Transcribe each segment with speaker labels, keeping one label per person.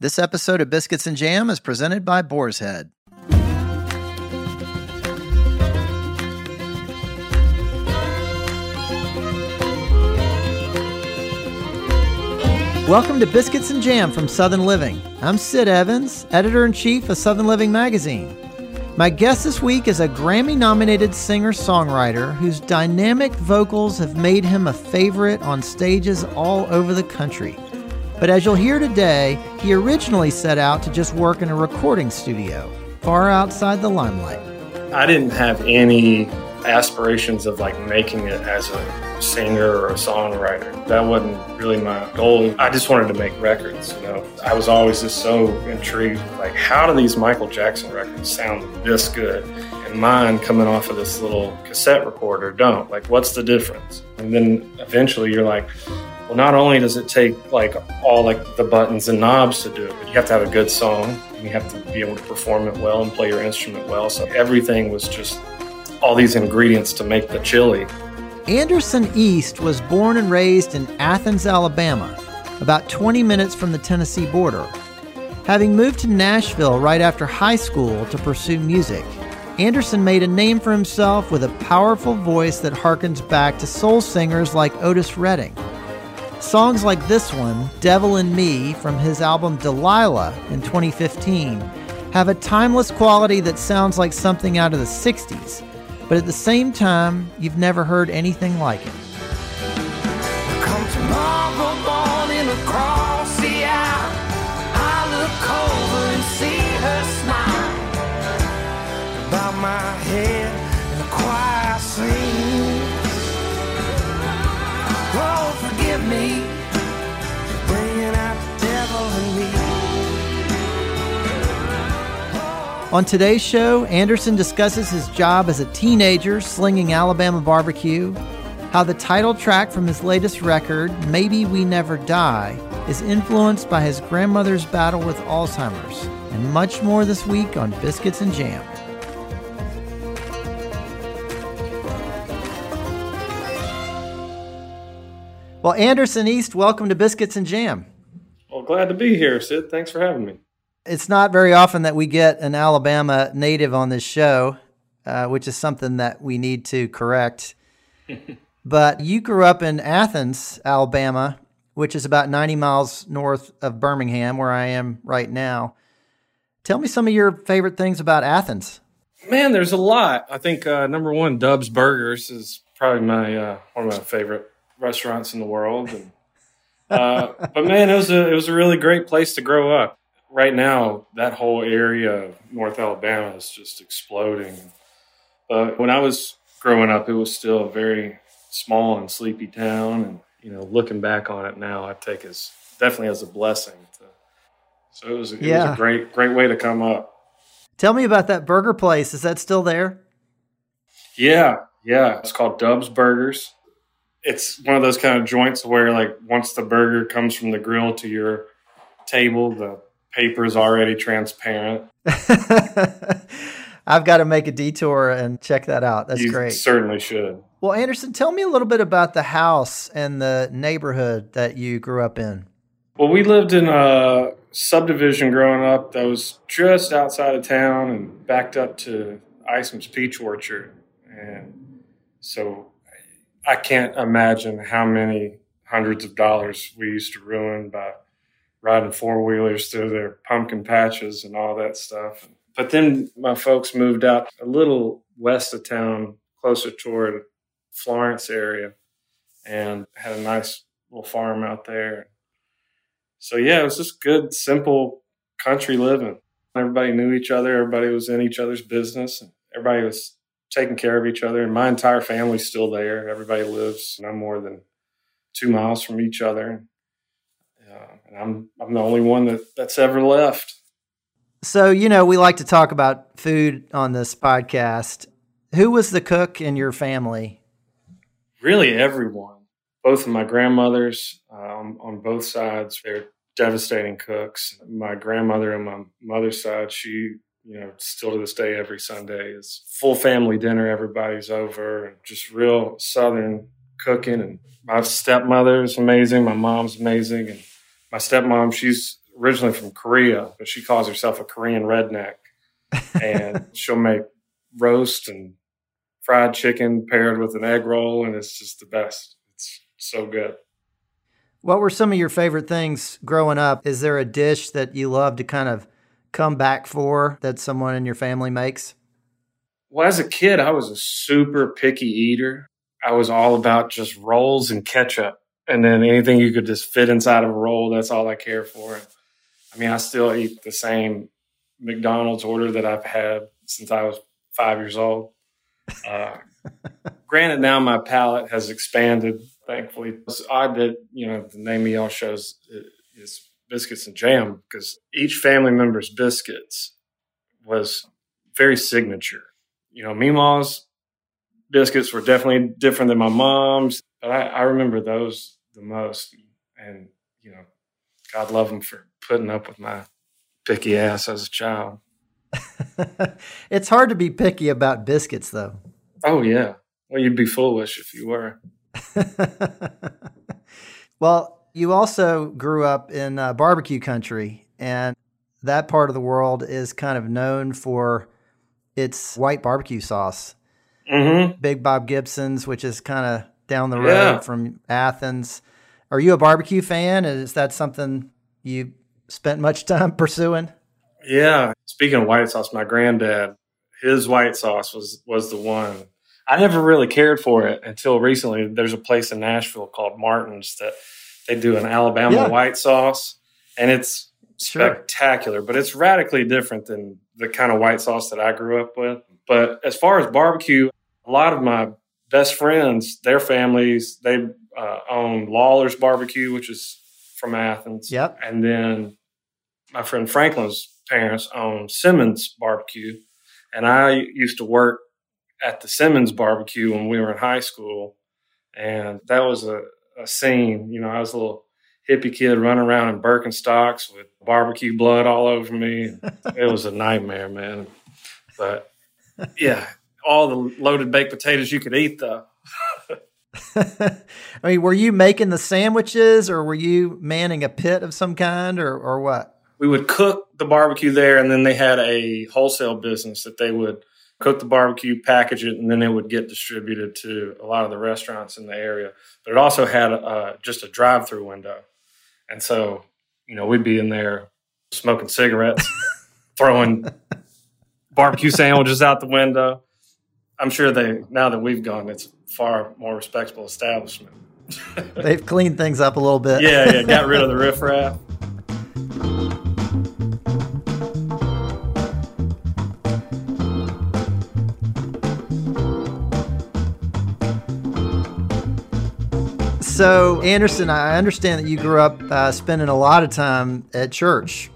Speaker 1: This episode of Biscuits and Jam is presented by Boar's Head. Welcome to Biscuits and Jam from Southern Living. I'm Sid Evans, editor in chief of Southern Living magazine. My guest this week is a Grammy nominated singer songwriter whose dynamic vocals have made him a favorite on stages all over the country. But as you'll hear today, he originally set out to just work in a recording studio, far outside the limelight.
Speaker 2: I didn't have any aspirations of like making it as a singer or a songwriter. That wasn't really my goal. I just wanted to make records, you know. I was always just so intrigued like how do these Michael Jackson records sound this good? And mine coming off of this little cassette recorder don't. Like what's the difference? And then eventually you're like, well not only does it take like all like the buttons and knobs to do it, but you have to have a good song and you have to be able to perform it well and play your instrument well. So everything was just all these ingredients to make the chili.
Speaker 1: Anderson East was born and raised in Athens, Alabama, about 20 minutes from the Tennessee border. Having moved to Nashville right after high school to pursue music, Anderson made a name for himself with a powerful voice that harkens back to soul singers like Otis Redding. Songs like this one, Devil in Me, from his album Delilah in 2015, have a timeless quality that sounds like something out of the 60s but at the same time, you've never heard anything like it. On today's show, Anderson discusses his job as a teenager slinging Alabama barbecue, how the title track from his latest record, Maybe We Never Die, is influenced by his grandmother's battle with Alzheimer's, and much more this week on Biscuits and Jam. Well, Anderson East, welcome to Biscuits and Jam.
Speaker 2: Well, glad to be here, Sid. Thanks for having me
Speaker 1: it's not very often that we get an Alabama native on this show, uh, which is something that we need to correct. but you grew up in Athens, Alabama, which is about 90 miles north of Birmingham, where I am right now. Tell me some of your favorite things about Athens.
Speaker 2: Man, there's a lot. I think uh, number one, Dub's Burgers is probably my uh, one of my favorite restaurants in the world. And, uh, but man, it was a it was a really great place to grow up right now, that whole area of North Alabama is just exploding. But when I was growing up, it was still a very small and sleepy town. And, you know, looking back on it now, I take as definitely as a blessing. To, so it was, it yeah. was a great, great way to come up.
Speaker 1: Tell me about that burger place. Is that still there?
Speaker 2: Yeah. Yeah. It's called Dub's Burgers. It's one of those kind of joints where, like, once the burger comes from the grill to your table, the paper is already transparent.
Speaker 1: I've got to make a detour and check that out. That's
Speaker 2: you
Speaker 1: great.
Speaker 2: Certainly should.
Speaker 1: Well, Anderson, tell me a little bit about the house and the neighborhood that you grew up in.
Speaker 2: Well, we lived in a subdivision growing up that was just outside of town and backed up to Isom's Peach Orchard. And so I can't imagine how many hundreds of dollars we used to ruin by riding four wheelers through their pumpkin patches and all that stuff. But then my folks moved out a little west of town, closer toward Florence area, and had a nice little farm out there. So yeah, it was just good, simple country living. Everybody knew each other. Everybody was in each other's business. Everybody was taking care of each other. And my entire family's still there. Everybody lives no more than two miles from each other and I'm I'm the only one that that's ever left.
Speaker 1: So you know, we like to talk about food on this podcast. Who was the cook in your family?
Speaker 2: Really, everyone. Both of my grandmothers um, on both sides, they're devastating cooks. My grandmother on my mother's side, she you know, still to this day, every Sunday is full family dinner. Everybody's over, just real Southern cooking. And my stepmother is amazing. My mom's amazing, and my stepmom, she's originally from Korea, but she calls herself a Korean redneck. and she'll make roast and fried chicken paired with an egg roll, and it's just the best. It's so good.
Speaker 1: What were some of your favorite things growing up? Is there a dish that you love to kind of come back for that someone in your family makes?
Speaker 2: Well, as a kid, I was a super picky eater. I was all about just rolls and ketchup. And then anything you could just fit inside of a roll, that's all I care for. I mean, I still eat the same McDonald's order that I've had since I was five years old. Uh, granted, now my palate has expanded, thankfully. It's odd that, you know, the name of y'all shows is Biscuits and Jam because each family member's biscuits was very signature. You know, Meemaw's biscuits were definitely different than my mom's, but I, I remember those the most. And, you know, God love them for putting up with my picky ass as a child.
Speaker 1: it's hard to be picky about biscuits, though.
Speaker 2: Oh, yeah. Well, you'd be foolish if you were.
Speaker 1: well, you also grew up in uh, barbecue country, and that part of the world is kind of known for its white barbecue sauce.
Speaker 2: Mm-hmm.
Speaker 1: Big Bob Gibson's, which is kind of down the road yeah. from Athens. Are you a barbecue fan? Is that something you spent much time pursuing?
Speaker 2: Yeah. Speaking of white sauce, my granddad, his white sauce was was the one. I never really cared for it until recently. There's a place in Nashville called Martin's that they do an Alabama yeah. white sauce, and it's sure. spectacular. But it's radically different than the kind of white sauce that I grew up with. But as far as barbecue, a lot of my best friends, their families, they uh, own Lawler's Barbecue, which is from Athens.
Speaker 1: Yep.
Speaker 2: And then my friend Franklin's parents own Simmons Barbecue, and I used to work at the Simmons Barbecue when we were in high school, and that was a, a scene. You know, I was a little hippie kid running around in Birkenstocks with barbecue blood all over me. it was a nightmare, man. But yeah, all the loaded baked potatoes you could eat, though.
Speaker 1: I mean, were you making the sandwiches or were you manning a pit of some kind or, or what?
Speaker 2: We would cook the barbecue there, and then they had a wholesale business that they would cook the barbecue, package it, and then it would get distributed to a lot of the restaurants in the area. But it also had uh, just a drive through window. And so, you know, we'd be in there smoking cigarettes, throwing barbecue sandwiches out the window. I'm sure they, now that we've gone, it's far more respectable establishment.
Speaker 1: They've cleaned things up a little bit.
Speaker 2: yeah, yeah, got rid of the riffraff.
Speaker 1: So, Anderson, I understand that you grew up uh, spending a lot of time at church.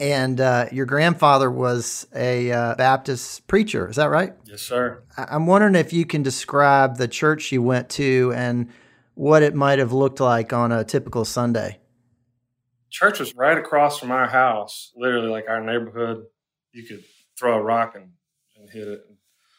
Speaker 1: And uh, your grandfather was a uh, Baptist preacher. Is that right?
Speaker 2: Yes, sir.
Speaker 1: I- am wondering if you can describe the church you went to and what it might have looked like on a typical Sunday.
Speaker 2: Church was right across from our house, literally like our neighborhood. You could throw a rock and, and hit it.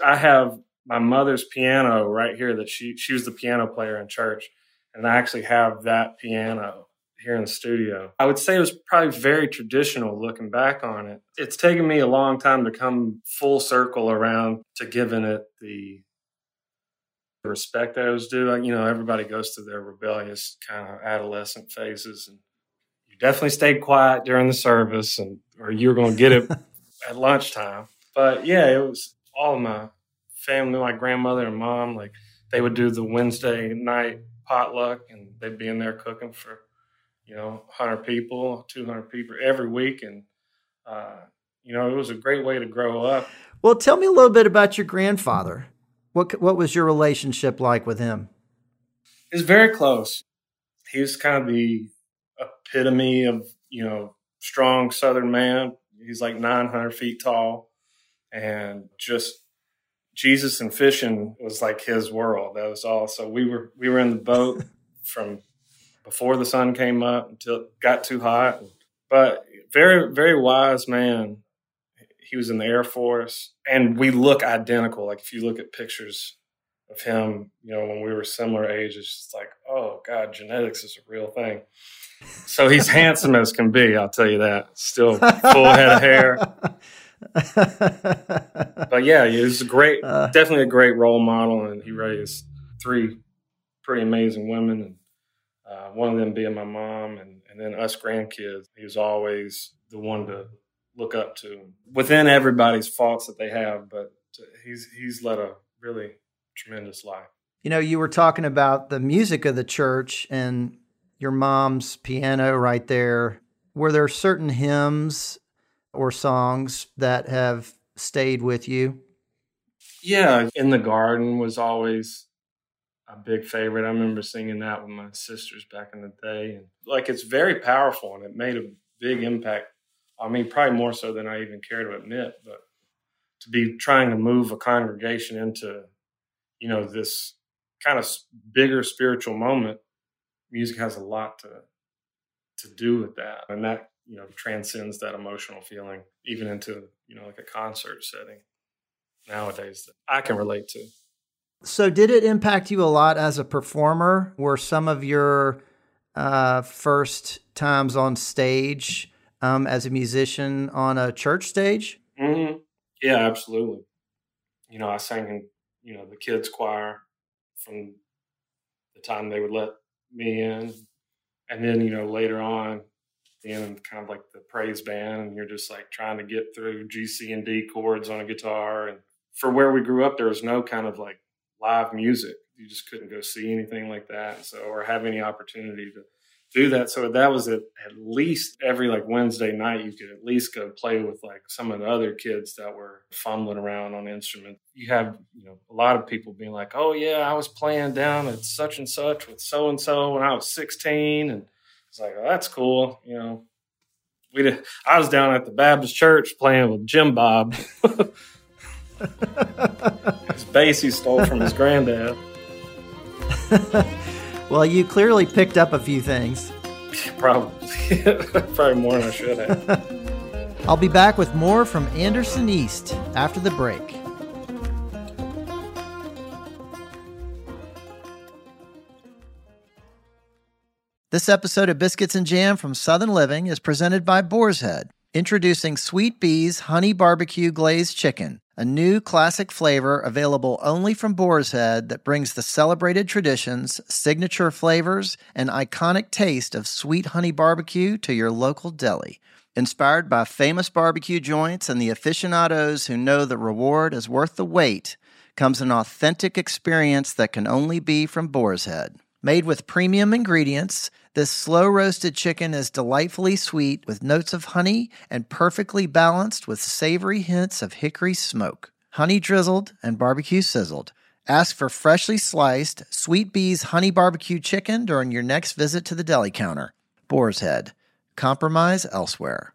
Speaker 2: I have my mother's piano right here that she she was the piano player in church, and I actually have that piano here in the studio. I would say it was probably very traditional looking back on it. It's taken me a long time to come full circle around to giving it the respect that I was due. You know, everybody goes through their rebellious kind of adolescent phases, and you definitely stayed quiet during the service, and or you were going to get it at lunchtime. But yeah, it was all my family, my grandmother and mom, like they would do the Wednesday night potluck and they'd be in there cooking for, you know, 100 people, 200 people every week. And, uh, you know, it was a great way to grow up.
Speaker 1: Well, tell me a little bit about your grandfather. What, what was your relationship like with him?
Speaker 2: It's very close. He was kind of the epitome of, you know, strong Southern man. He's like 900 feet tall and just Jesus and fishing was like his world. That was all. So we were we were in the boat from before the sun came up until it got too hot. But very very wise man. He was in the Air Force, and we look identical. Like if you look at pictures of him, you know, when we were similar ages, just like, oh God, genetics is a real thing. So he's handsome as can be, I'll tell you that. Still full head of hair. but yeah, he was a great, uh, definitely a great role model, and he raised three pretty amazing women, and uh, one of them being my mom, and, and then us grandkids. He was always the one to look up to within everybody's faults that they have, but he's he's led a really tremendous life.
Speaker 1: You know, you were talking about the music of the church and your mom's piano right there. Were there certain hymns or songs that have stayed with you?
Speaker 2: Yeah, In the Garden was always a big favorite. I remember singing that with my sisters back in the day. And like it's very powerful and it made a big impact I mean, probably more so than I even care to admit, but to be trying to move a congregation into, you know, this kind of bigger spiritual moment, music has a lot to to do with that, and that you know transcends that emotional feeling even into you know like a concert setting nowadays that I can relate to.
Speaker 1: So, did it impact you a lot as a performer? Were some of your uh, first times on stage um, as a musician on a church stage?
Speaker 2: Mm-hmm. Yeah, absolutely. You know, I sang in you know the kids choir from the time they would let me in, and then you know later on, being kind of like the praise band, and you're just like trying to get through G, C, and D chords on a guitar. And for where we grew up, there was no kind of like live music. You just couldn't go see anything like that, so or have any opportunity to do that. So that was at, at least every like Wednesday night, you could at least go play with like some of the other kids that were fumbling around on instruments. You have, you know, a lot of people being like, oh, yeah, I was playing down at such and such with so and so when I was 16. And it's like, oh, that's cool. You know, we did, I was down at the Baptist church playing with Jim Bob. his bass he stole from his granddad.
Speaker 1: Well, you clearly picked up a few things.
Speaker 2: Probably. Probably more than I should have.
Speaker 1: I'll be back with more from Anderson East after the break. This episode of Biscuits and Jam from Southern Living is presented by Boar's Head, introducing Sweet Bee's Honey Barbecue Glazed Chicken a new classic flavor available only from Boar's Head that brings the celebrated traditions, signature flavors, and iconic taste of sweet honey barbecue to your local deli. Inspired by famous barbecue joints and the aficionados who know the reward is worth the wait, comes an authentic experience that can only be from Boar's Head. Made with premium ingredients, this slow roasted chicken is delightfully sweet with notes of honey and perfectly balanced with savory hints of hickory smoke. Honey drizzled and barbecue sizzled. Ask for freshly sliced Sweet Bee's honey barbecue chicken during your next visit to the deli counter. Boar's Head. Compromise elsewhere.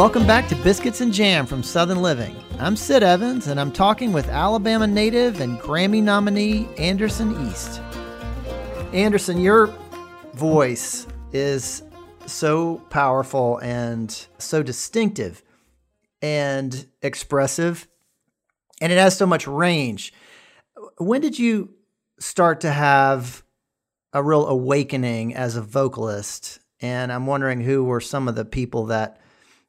Speaker 1: Welcome back to Biscuits and Jam from Southern Living. I'm Sid Evans, and I'm talking with Alabama native and Grammy nominee Anderson East. Anderson, your voice is so powerful and so distinctive and expressive, and it has so much range. When did you start to have a real awakening as a vocalist? And I'm wondering who were some of the people that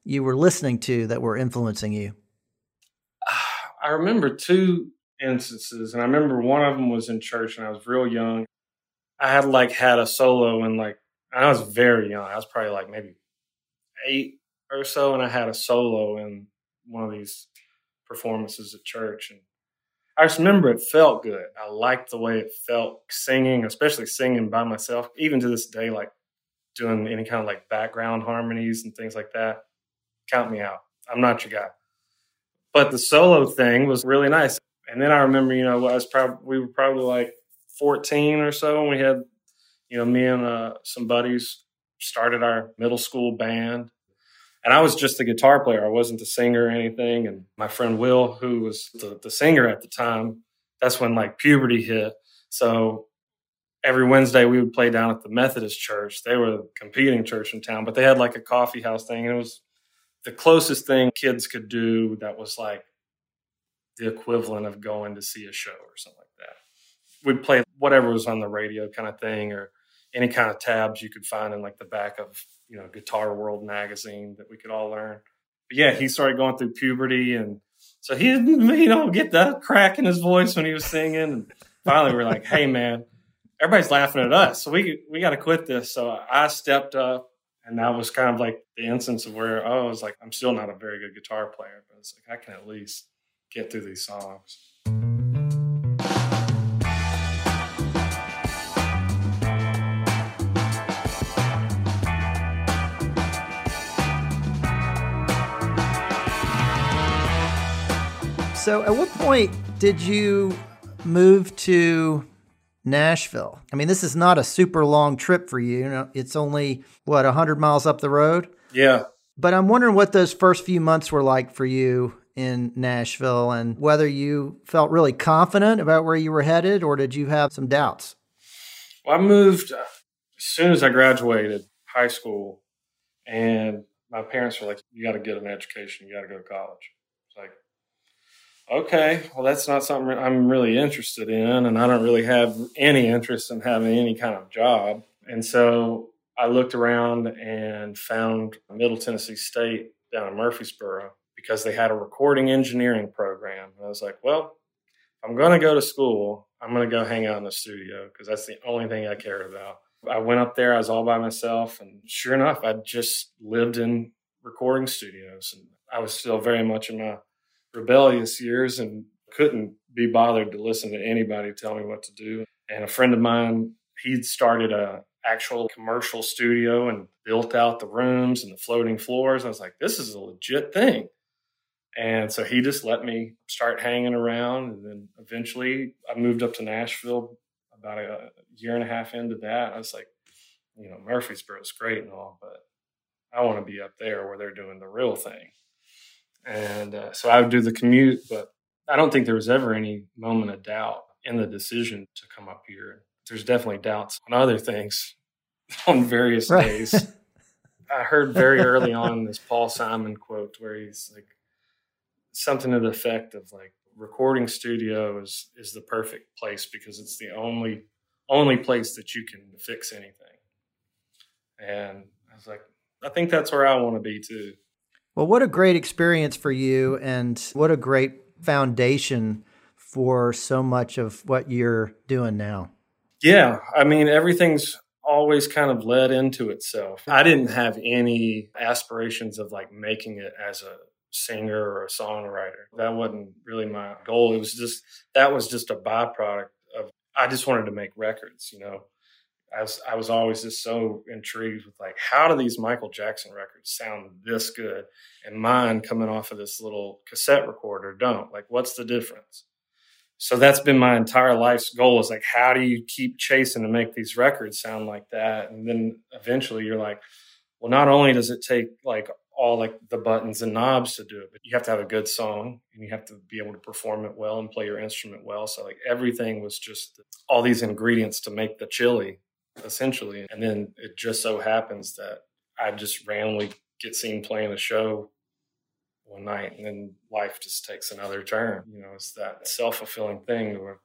Speaker 1: you were listening to that were influencing you?
Speaker 2: I remember two instances, and I remember one of them was in church, and I was real young. I had like had a solo, and like I was very young. I was probably like maybe eight or so, and I had a solo in one of these performances at church, and I just remember it felt good. I liked the way it felt singing, especially singing by myself. Even to this day, like doing any kind of like background harmonies and things like that. Count me out. I'm not your guy. But the solo thing was really nice. And then I remember, you know, I was probably we were probably like 14 or so, and we had, you know, me and uh, some buddies started our middle school band. And I was just a guitar player. I wasn't the singer or anything. And my friend Will, who was the, the singer at the time, that's when like puberty hit. So every Wednesday we would play down at the Methodist church. They were the competing church in town, but they had like a coffee house thing. And it was the closest thing kids could do that was like the equivalent of going to see a show or something like that. We'd play whatever was on the radio kind of thing or any kind of tabs you could find in like the back of, you know, Guitar World magazine that we could all learn. But yeah, he started going through puberty and so he didn't, you know, get that crack in his voice when he was singing. And finally we're like, hey man, everybody's laughing at us. So we we got to quit this. So I stepped up and that was kind of like the instance of where oh, I was like, I'm still not a very good guitar player, but it's like I can at least get through these songs.
Speaker 1: So, at what point did you move to Nashville? I mean, this is not a super long trip for you. you know, it's only what 100 miles up the road.
Speaker 2: Yeah.
Speaker 1: But I'm wondering what those first few months were like for you in Nashville and whether you felt really confident about where you were headed or did you have some doubts?
Speaker 2: Well, I moved uh, as soon as I graduated high school, and my parents were like, You got to get an education, you got to go to college. Okay, well, that's not something I'm really interested in, and I don't really have any interest in having any kind of job. And so I looked around and found Middle Tennessee State down in Murfreesboro because they had a recording engineering program. And I was like, well, I'm going to go to school. I'm going to go hang out in the studio because that's the only thing I cared about. I went up there, I was all by myself. And sure enough, I just lived in recording studios. And I was still very much in my rebellious years and couldn't be bothered to listen to anybody tell me what to do. And a friend of mine, he'd started a actual commercial studio and built out the rooms and the floating floors. I was like, this is a legit thing. And so he just let me start hanging around. And then eventually I moved up to Nashville about a year and a half into that. I was like, you know, Murfreesboro is great and all, but I want to be up there where they're doing the real thing. And uh, so I would do the commute, but I don't think there was ever any moment of doubt in the decision to come up here. There's definitely doubts on other things on various right. days. I heard very early on this Paul Simon quote where he's like, something to the effect of like recording studio is is the perfect place because it's the only only place that you can fix anything. And I was like, I think that's where I want to be too.
Speaker 1: Well, what a great experience for you and what a great foundation for so much of what you're doing now.
Speaker 2: Yeah, I mean everything's always kind of led into itself. I didn't have any aspirations of like making it as a singer or a songwriter. That wasn't really my goal. It was just that was just a byproduct of I just wanted to make records, you know. I was I was always just so intrigued with like how do these Michael Jackson records sound this good and mine coming off of this little cassette recorder don't. Like what's the difference? So that's been my entire life's goal is like how do you keep chasing to make these records sound like that? And then eventually you're like, well, not only does it take like all like the buttons and knobs to do it, but you have to have a good song and you have to be able to perform it well and play your instrument well. So like everything was just all these ingredients to make the chili essentially. And then it just so happens that I just randomly get seen playing a show one night and then life just takes another turn. You know, it's that self fulfilling thing where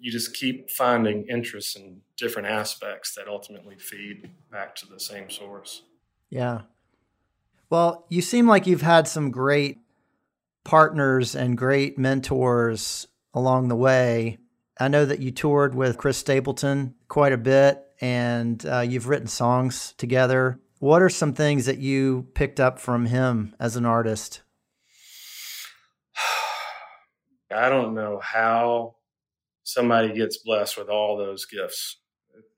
Speaker 2: you just keep finding interests in different aspects that ultimately feed back to the same source.
Speaker 1: Yeah. Well, you seem like you've had some great partners and great mentors along the way. I know that you toured with Chris Stapleton quite a bit and uh, you've written songs together. What are some things that you picked up from him as an artist?
Speaker 2: I don't know how somebody gets blessed with all those gifts.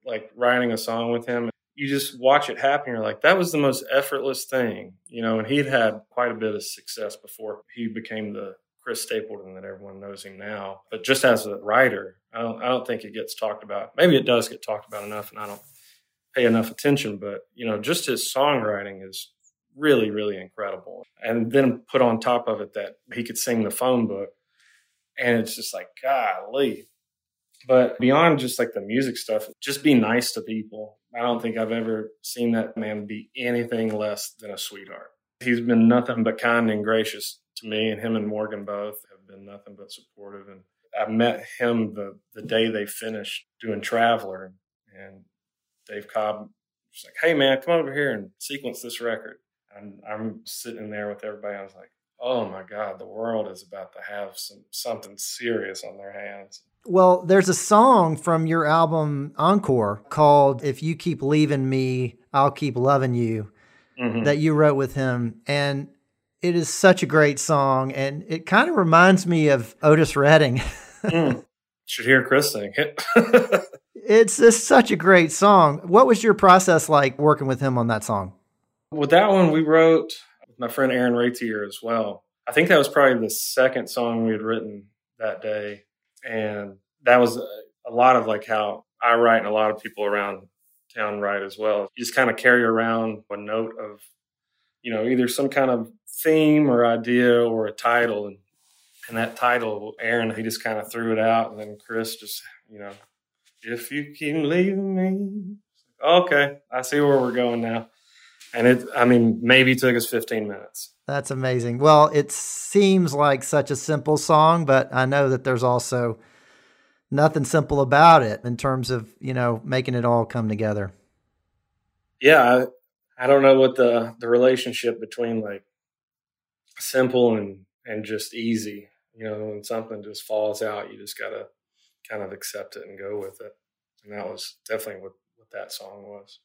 Speaker 2: Like writing a song with him, you just watch it happen. You're like, that was the most effortless thing, you know. And he'd had quite a bit of success before he became the Chris Stapleton that everyone knows him now. But just as a writer, I don't, I don't think it gets talked about. Maybe it does get talked about enough, and I don't pay enough attention. But you know, just his songwriting is really, really incredible. And then put on top of it that he could sing the phone book, and it's just like, golly. But beyond just like the music stuff, just be nice to people. I don't think I've ever seen that man be anything less than a sweetheart. He's been nothing but kind and gracious me, and him and Morgane both have been nothing but supportive. And I met him the, the day they finished doing Traveller, and Dave Cobb was like, "Hey man, come over here and sequence this record." And I'm sitting there with everybody. I was like, "Oh my God, the world is about to have some something serious on their hands."
Speaker 1: Well, there's a song from your album Encore called If You Keep Leaving Me, I'll Keep Loving You mm-hmm. that you wrote with him. And it is such a great song. And it kind of reminds me of Otis Redding.
Speaker 2: mm. Should hear Chris sing it.
Speaker 1: it's just such a great song. What was your process like working with him on that song?
Speaker 2: With that one, we wrote with my friend Aaron Raitiere as well. I think that was probably the second song we had written that day and that was a lot of like how I write and a lot of people around town write as well. You just kind of carry around a note of, you know, either some kind of theme or idea or a title, and and that title, Aaron, he just kind of threw it out, and then Chris just, you know, if you keep leaving me, okay, I see where we're going now. And it, I mean, maybe took us 15 minutes.
Speaker 1: That's amazing. Well, it seems like such a simple song, but I know that there's also nothing simple about it in terms of, you know, making it all come together.
Speaker 2: Yeah, I, don't know what the the relationship between like simple and and just easy, you know, when something just falls out, you just got to kind of accept it and go with it. And that was definitely what what that song was.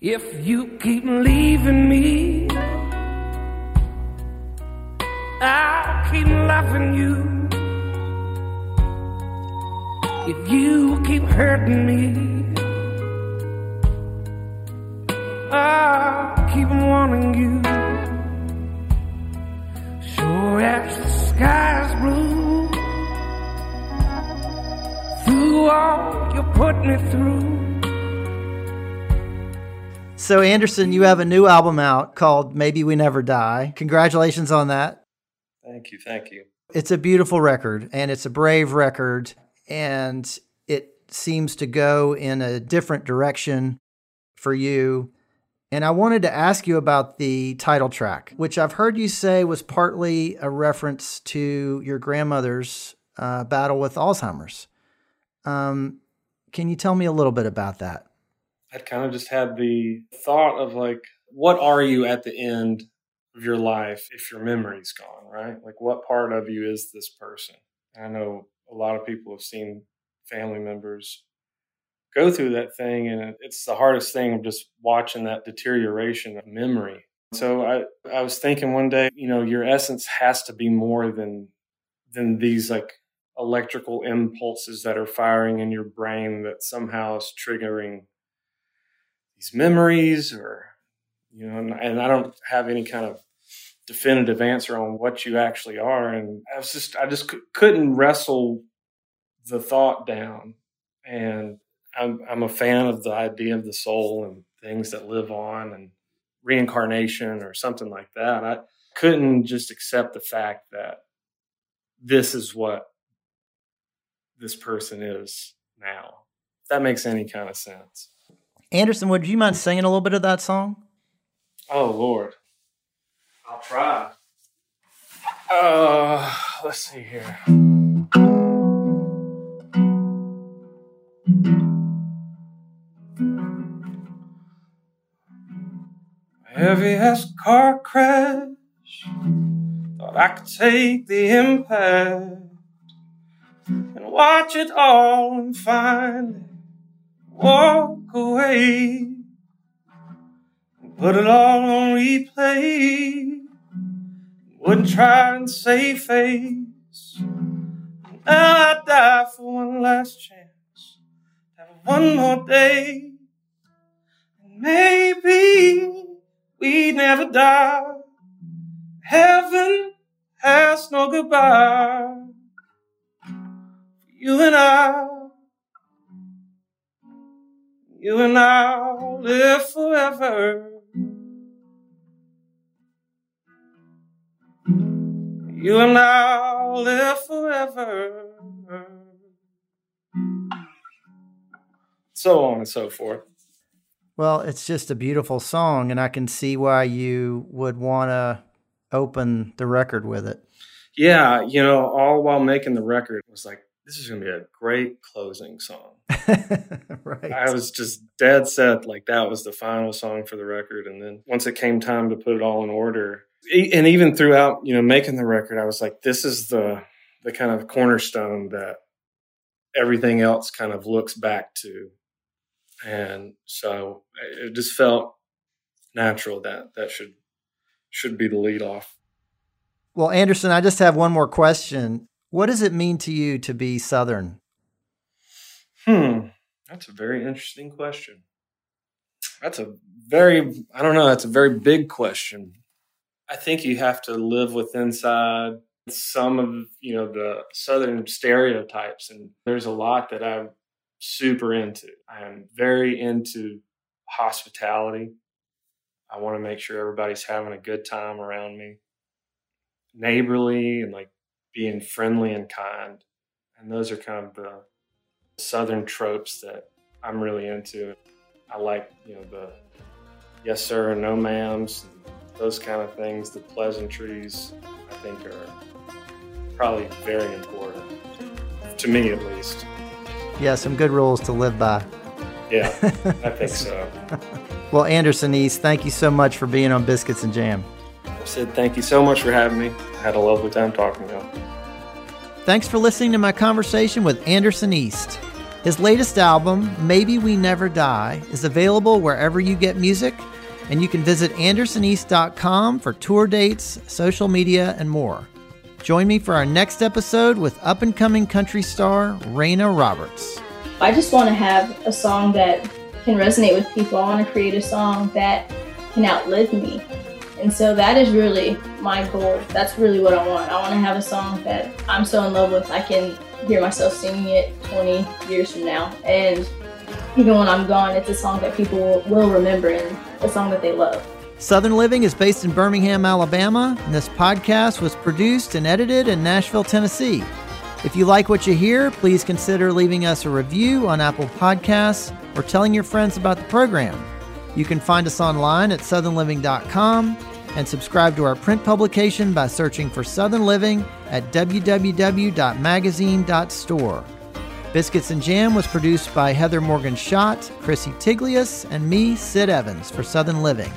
Speaker 3: If you keep leaving me I'll keep loving you. If you keep hurting me, keep wanting you. Sure as the sky's blue, through all you put me through.
Speaker 1: So, Anderson, you have a new album out called Maybe We Never Die. Congratulations on that.
Speaker 2: Thank you. Thank you.
Speaker 1: It's a beautiful record and it's a brave record and it seems to go in a different direction for you. And I wanted to ask you about the title track, which I've heard you say was partly a reference to your grandmother's uh, battle with Alzheimer's. Um, can you tell me a little bit about that?
Speaker 2: I kind of just had the thought of like, what are you at the end of your life if your memory's gone, right? Like, what part of you is this person? I know a lot of people have seen family members go through that thing, and it's the hardest thing of just watching that deterioration of memory. So I, I was thinking one day, you know, your essence has to be more than than these like electrical impulses that are firing in your brain that somehow is triggering these memories or you know, and, and I don't have any kind of definitive answer on what you actually are. And I was just, I just c- couldn't wrestle the thought down. And I'm, I'm a fan of the idea of the soul and things that live on and reincarnation or something like that. I couldn't just accept the fact that this is what this person is now. If that makes any kind of sense.
Speaker 1: Anderson, would you mind singing a little bit of that song?
Speaker 2: Oh Lord, I'll try. Uh, let's see here. Heaviest car crash. Thought I could take the impact and watch it all and finally walk away. Put it all on replay. Wouldn't try and save face. Now I die for one last chance. Have one more day. And maybe we never die. Heaven has no goodbye. You and I, you and I live forever. You and I live forever. So on and so forth.
Speaker 1: Well, it's just a beautiful song, and I can see why you would want to open the record with it.
Speaker 2: Yeah, you know, all while making the record, was like, this is going to be a great closing song.
Speaker 1: right.
Speaker 2: I was just dead set, like that was the final song for the record. And then once it came time to put it all in order, and even throughout, you know, making the record, I was like, this is the the kind of cornerstone that everything else kind of looks back to. And so it just felt natural that that should should be the lead off.
Speaker 1: Well, Anderson, I just have one more question. What does it mean to you to be Southern?
Speaker 2: Hmm, that's a very interesting question. That's a very, I don't know, that's a very big question. I think you have to live with inside some of, you know, the Southern stereotypes. And there's a lot that I'm super into. I am very into hospitality. I want to make sure everybody's having a good time around me, neighborly and like being friendly and kind. And those are kind of the southern tropes that I'm really into. I like, you know, the yes sir and no ma'ams, those kind of things, the pleasantries, I think are probably very important to me at least.
Speaker 1: Yeah, some good rules to live by.
Speaker 2: Yeah, I think so.
Speaker 1: Well, Anderson East, thank you so much for being on Biscuits and Jam.
Speaker 2: Sid, thank you so much for having me. I had a lovely time talking to you.
Speaker 1: Thanks for listening to my conversation with Anderson East. His latest album, Maybe We Never Die, is available wherever you get music, and you can visit andersoneast.com for tour dates, social media, and more. Join me for our next episode with up and coming country star Reyna Roberts.
Speaker 4: I just want to have a song that can resonate with people. I want to create a song that can outlive me. And so that is really my goal. That's really what I want. I want to have a song that I'm so in love with, I can hear myself singing it 20 years from now. And even when I'm gone, it's a song that people will, remember and a song that they love.
Speaker 1: Southern Living is based in Birmingham, Alabama, and this podcast was produced and edited in Nashville, Tennessee. If you like what you hear, please consider leaving us a review on Apple Podcasts or telling your friends about the program. You can find us online at southernliving.com and subscribe to our print publication by searching for Southern Living at www.magazine.store. Biscuits and Jam was produced by Heather Morgan Shott, Chrissy Tiglius, and me, Sid Evans, for Southern Living.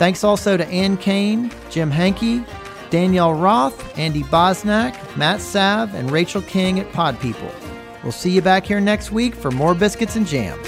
Speaker 1: Thanks also to Ann Kane, Jim Hankey, Danielle Roth, Andy Bosnack, Matt Sav, and Rachel King at Pod People. We'll see you back here next week for more Biscuits and Jam.